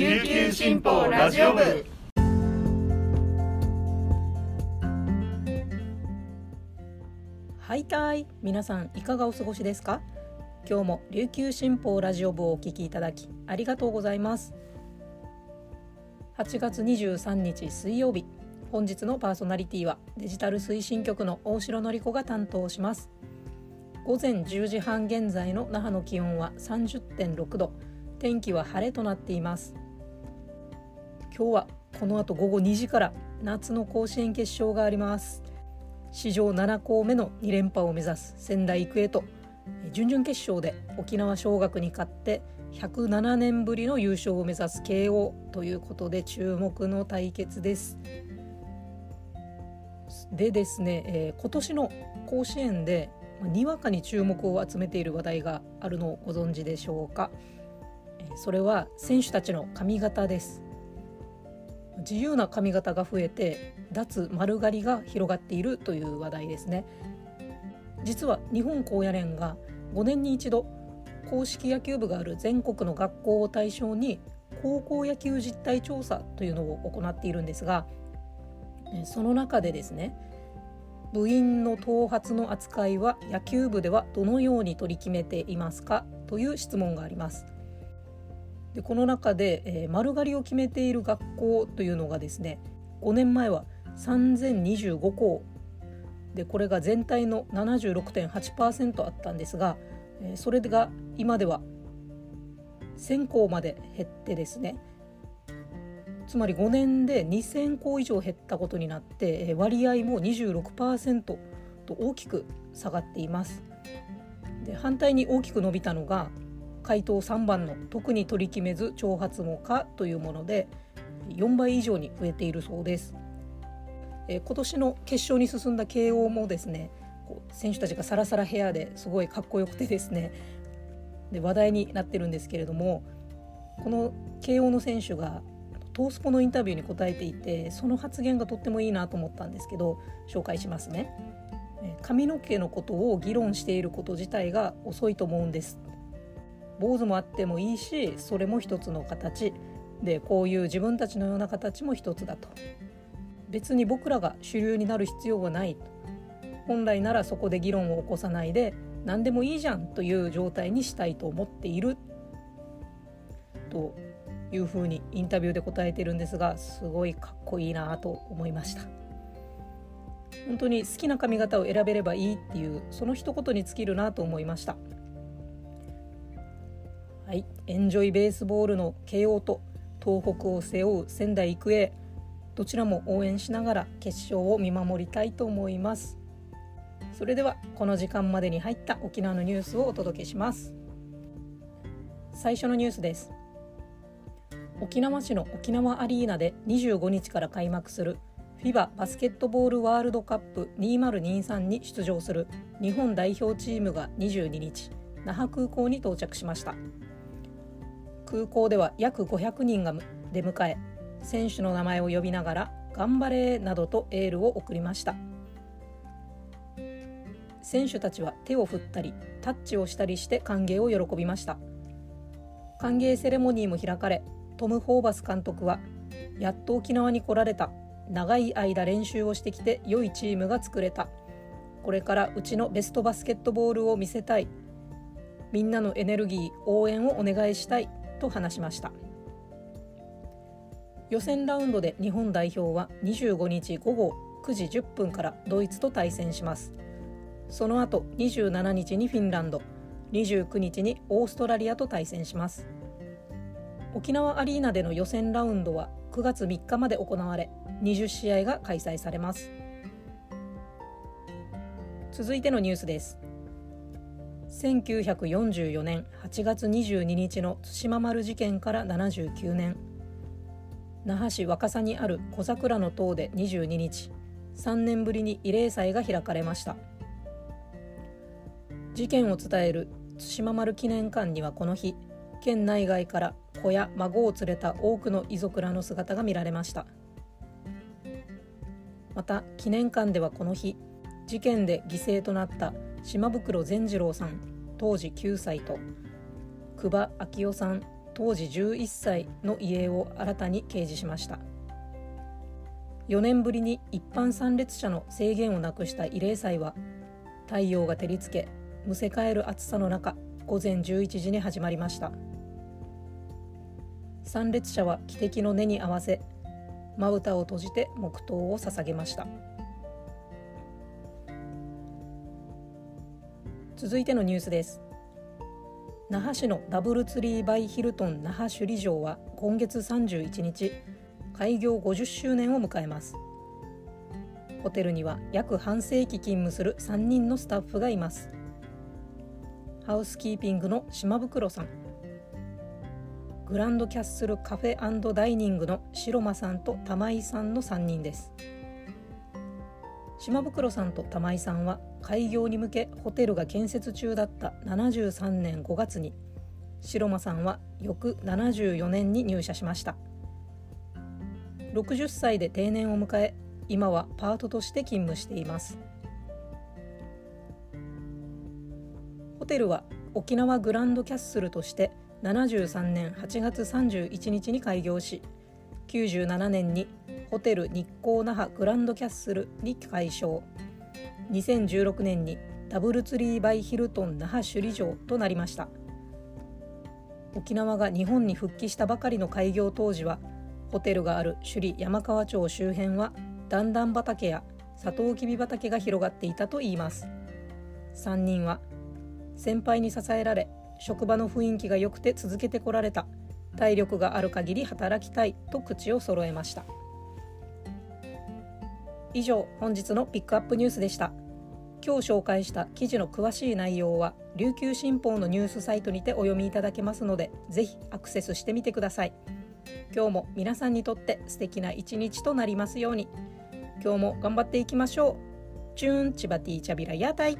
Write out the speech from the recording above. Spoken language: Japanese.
琉球新報ラジオ部。はいたい。皆さんいかがお過ごしですか？今日も琉球新報ラジオ部をお聞きいただきありがとうございます。8月23日水曜日。本日のパーソナリティはデジタル推進局の大城典子が担当します。午前10時半現在の那覇の気温は30.6度。天気は晴れとなっています。今日はこの後午後2時から夏の甲子園決勝があります。史上7校目の2連覇を目指す仙台育英と準々決勝で沖縄尚学に勝って107年ぶりの優勝を目指す慶応ということで注目の対決です。でですね、えー、今年の甲子園でにわかに注目を集めている話題があるのをご存知でしょうか。それは選手たちの髪型です。自由な髪型が増えて脱丸刈りが広がっているという話題ですね。実は日本高野連が5年に一度公式野球部がある全国の学校を対象に高校野球実態調査というのを行っているんですがその中でですね部員の頭髪の扱いは野球部ではどのように取り決めていますかという質問があります。でこの中で、えー、丸刈りを決めている学校というのがですね5年前は3025校。でこれが全体の76.8%あったんですが、えー、それが今では1000校まで減ってですねつまり5年で2000校以上減ったことになって割合も26%と大きく下がっています。で反対に大きく伸びたのが回答3番の「特に取り決めず挑発もか」というもので4倍以上に増えているそうです。え今年の決勝に進んだ慶応もですねこう選手たちがサラサラヘアですごいかっこよくてですねで話題になってるんですけれどもこの慶応の選手がトースポのインタビューに答えていてその発言がとってもいいなと思ったんですけど紹介しますね。髪の毛のことを議論していること自体が遅いと思うんです坊主もあってもいいしそれも一つの形。でこういう自分たちのような形も一つだと。別に僕らが主流になる必要はない。本来ならそこで議論を起こさないで何でもいいじゃんという状態にしたいと思っている。というふうにインタビューで答えてるんですがすごいかっこいいなと思いました。本当に好きな髪型を選べればいいっていうその一言に尽きるなと思いました。はい、エンジョイベースボールの慶応と東北を背負う仙台育英。どちらも応援しながら決勝を見守りたいと思います。それではこの時間までに入った沖縄のニュースをお届けします。最初のニュースです。沖縄市の沖縄アリーナで25日から開幕する FIBA バスケットボールワールドカップ2023に出場する日本代表チームが22日那覇空港に到着しました。空港では約500人が出迎え選手の名前を呼びながら「頑張れ!」などとエールを送りました。選手たちは手を振ったりタッチをしたりして歓迎を喜びました。歓迎セレモニーも開かれトム・ホーバス監督は「やっと沖縄に来られた。長い間練習をしてきて良いチームが作れた。これからうちのベストバスケットボールを見せたい。みんなのエネルギー応援をお願いしたい。と話しました。予選ラウンドで日本代表は25日午後9時10分からドイツと対戦します。その後27日にフィンランド29日にオーストラリアと対戦します。沖縄アリーナでの予選ラウンドは9月3日まで行われ20試合が開催されます。続いてのニュースです。1944年8月22日の対馬丸事件から79年。那覇市若狭にある小桜の塔で22日3年ぶりに慰霊祭が開かれました。事件を伝える対馬丸記念館にはこの日県内外から子や孫を連れた多くの遺族らの姿が見られました。また記念館ではこの日事件で犠牲となった島袋善次郎さん当時9歳と久場昭夫さん当時11歳の遺影を新たに掲示しました。4年ぶりに一般参列者の制限をなくした慰霊祭は太陽が照りつけむせ返る暑さの中午前11時に始まりました。参列者は汽笛の音に合わせまぶたを閉じて黙祷を捧げました。続いてのニュースです。那覇市のダブルツリーバイヒルトン那覇首里城は今月31日開業50周年を迎えます。ホテルには約半世紀勤務する3人のスタッフがいます。ハウスキーピングの島袋さん。グランドキャッスルカフェダイニングの白間さんと玉井さんの3人です。島袋さんと玉井さんは開業に向けホテルが建設中だった73年5月に白間さんは翌74年に入社しました。60歳で定年を迎え今はパートとして勤務しています。ホテルは沖縄グランドキャッスルとして73年8月31日に開業し97年にホテル日光那覇グランドキャッスルに改称2016年にダブルツリーバイヒルトン那覇首里城となりました。沖縄が日本に復帰したばかりの開業当時はホテルがある首里山川町周辺は段々畑やサトウキビ畑が広がっていたといいます。3人は先輩に支えられ職場の雰囲気が良くて続けてこられた。体力がある限り働きたいと口を揃えました。以上本日のピックアップニュースでした。今日紹介した記事の詳しい内容は琉球新報のニュースサイトにてお読みいただけますのでぜひアクセスしてみてください。今日も皆さんにとって素敵な一日となりますように。今日も頑張っていきましょう。チューンチバティチャビラ屋台。